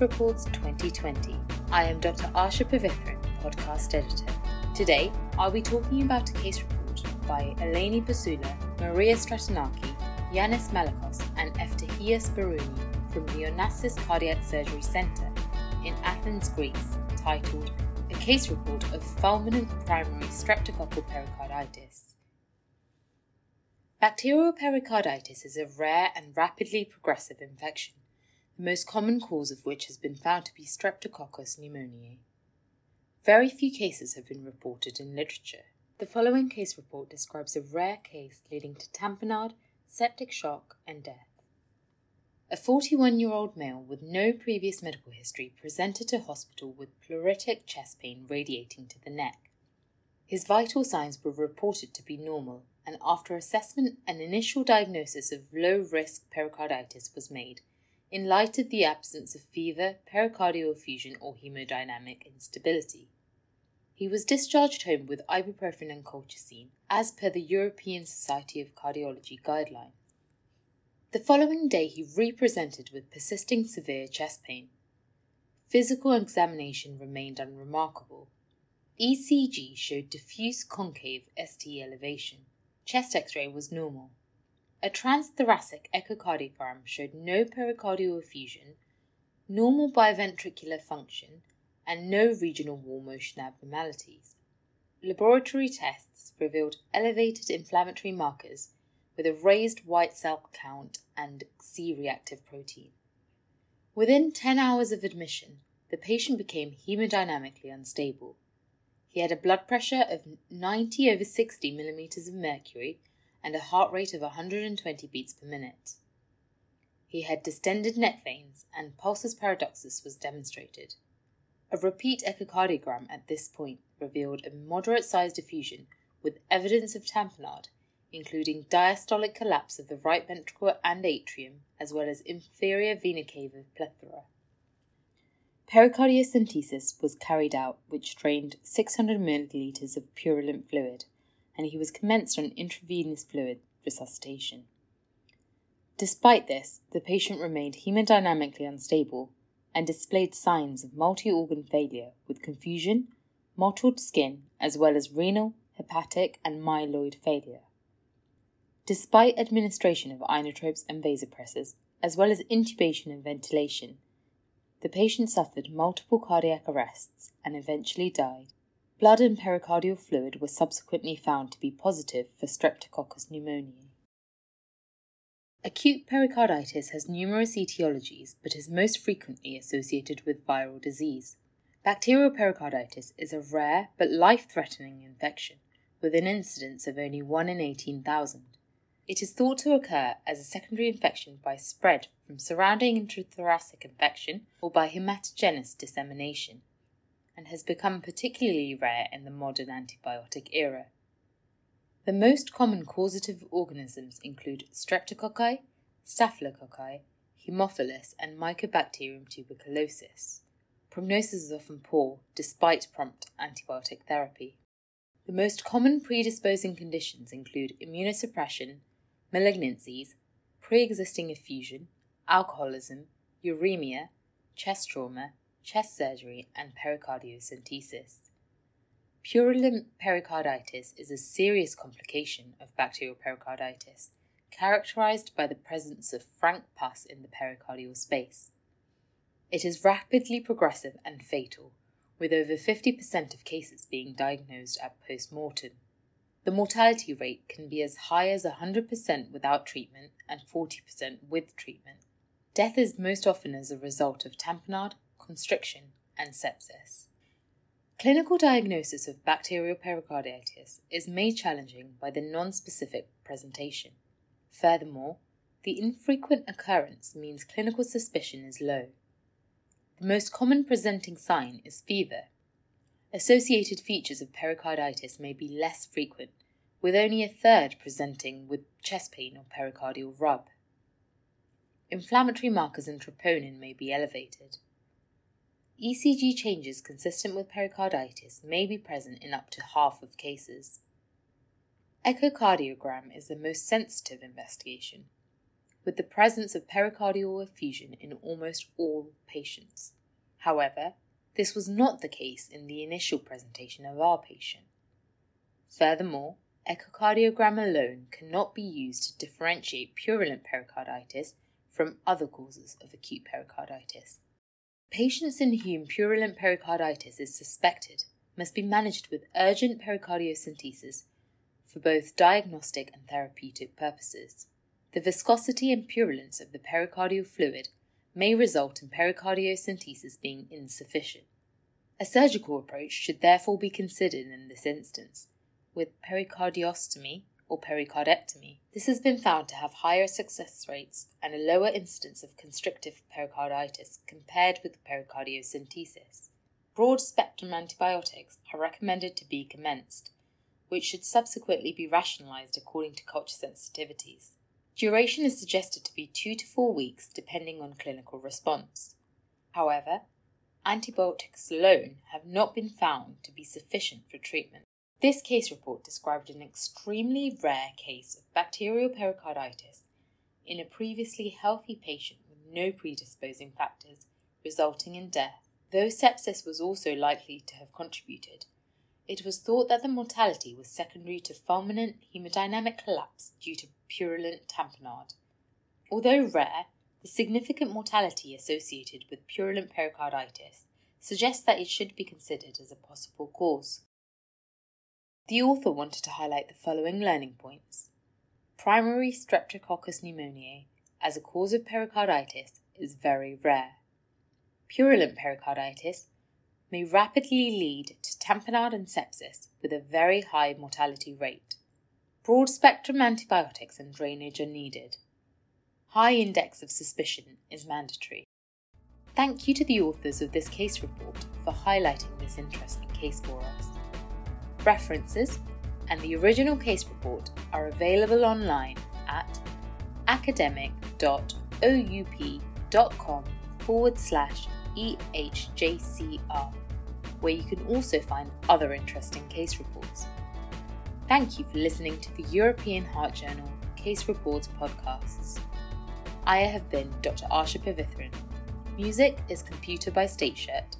Reports 2020. I am Dr. Asha Pavithran, podcast editor. Today, I'll be talking about a case report by Eleni Bousoula, Maria Stratinaki, Yanis Malakos, and Eftechios Barouni from the Onassis Cardiac Surgery Centre in Athens, Greece, titled A Case Report of Fulminant Primary Streptococcal Pericarditis. Bacterial pericarditis is a rare and rapidly progressive infection the most common cause of which has been found to be Streptococcus pneumoniae. Very few cases have been reported in literature. The following case report describes a rare case leading to tamponade, septic shock, and death. A 41 year old male with no previous medical history presented to hospital with pleuritic chest pain radiating to the neck. His vital signs were reported to be normal, and after assessment, an initial diagnosis of low risk pericarditis was made in light of the absence of fever, pericardial effusion, or hemodynamic instability. He was discharged home with ibuprofen and colchicine, as per the European Society of Cardiology guidelines. The following day, he represented with persisting severe chest pain. Physical examination remained unremarkable. ECG showed diffuse concave ST elevation. Chest x ray was normal. A transthoracic echocardiogram showed no pericardial effusion, normal biventricular function, and no regional wall motion abnormalities. Laboratory tests revealed elevated inflammatory markers with a raised white cell count and C reactive protein. Within 10 hours of admission, the patient became hemodynamically unstable. He had a blood pressure of 90 over 60 millimeters of mercury and a heart rate of 120 beats per minute. He had distended neck veins, and pulsus paradoxus was demonstrated. A repeat echocardiogram at this point revealed a moderate sized effusion with evidence of tamponade, including diastolic collapse of the right ventricle and atrium, as well as inferior vena cava plethora. Pericardiocentesis was carried out, which drained 600 milliliters of purulent fluid and he was commenced on intravenous fluid resuscitation. Despite this, the patient remained hemodynamically unstable and displayed signs of multi organ failure with confusion, mottled skin, as well as renal, hepatic, and myeloid failure. Despite administration of inotropes and vasopressors, as well as intubation and ventilation, the patient suffered multiple cardiac arrests and eventually died Blood and pericardial fluid were subsequently found to be positive for Streptococcus pneumoniae. Acute pericarditis has numerous etiologies but is most frequently associated with viral disease. Bacterial pericarditis is a rare but life threatening infection with an incidence of only 1 in 18,000. It is thought to occur as a secondary infection by spread from surrounding intrathoracic infection or by hematogenous dissemination and has become particularly rare in the modern antibiotic era. The most common causative organisms include streptococci, staphylococci, Haemophilus, and Mycobacterium tuberculosis. Prognosis is often poor despite prompt antibiotic therapy. The most common predisposing conditions include immunosuppression, malignancies, pre existing effusion, alcoholism, uremia, chest trauma, chest surgery, and pericardiocentesis. Purulent pericarditis is a serious complication of bacterial pericarditis, characterized by the presence of frank pus in the pericardial space. It is rapidly progressive and fatal, with over 50% of cases being diagnosed at post mortem. The mortality rate can be as high as 100% without treatment and 40% with treatment. Death is most often as a result of tamponade, constriction, and sepsis. Clinical diagnosis of bacterial pericarditis is made challenging by the non-specific presentation. Furthermore, the infrequent occurrence means clinical suspicion is low. The most common presenting sign is fever. Associated features of pericarditis may be less frequent, with only a third presenting with chest pain or pericardial rub. Inflammatory markers in troponin may be elevated. ECG changes consistent with pericarditis may be present in up to half of cases. Echocardiogram is the most sensitive investigation. with the presence of pericardial effusion in almost all patients. However, this was not the case in the initial presentation of our patient. Furthermore, echocardiogram alone cannot be used to differentiate purulent pericarditis from other causes of acute pericarditis. Patients in whom purulent pericarditis is suspected must be managed with urgent pericardiocentesis for both diagnostic and therapeutic purposes. The viscosity and purulence of the pericardial fluid may result in pericardiocentesis being insufficient. A surgical approach should therefore be considered in this instance, with pericardiostomy or pericardectomy. This has been found to have higher success rates and a lower incidence of constrictive pericarditis compared with pericardiocentesis. Broad spectrum antibiotics are recommended to be commenced, which should subsequently be rationalized according to culture sensitivities. Duration is suggested to be 2 to 4 weeks depending on clinical response. However, antibiotics alone have not been found to be sufficient for treatment. This case report described an extremely rare case of bacterial pericarditis in a previously healthy patient with no predisposing factors, resulting in death. Though sepsis was also likely to have contributed, it was thought that the mortality was secondary to fulminant hemodynamic collapse due to purulent tamponade. Although rare, the significant mortality associated with purulent pericarditis suggests that it should be considered as a possible cause. The author wanted to highlight the following learning points. Primary Streptococcus pneumoniae as a cause of pericarditis is very rare. Purulent pericarditis may rapidly lead to tamponade and sepsis with a very high mortality rate. Broad spectrum antibiotics and drainage are needed. High index of suspicion is mandatory. Thank you to the authors of this case report for highlighting this interesting case for us. References and the original case report are available online at academic.oup.com forward slash EHJCR where you can also find other interesting case reports. Thank you for listening to the European Heart Journal Case Reports podcasts. I have been Dr. Asha Pavithran. Music is Computer by State Shirt.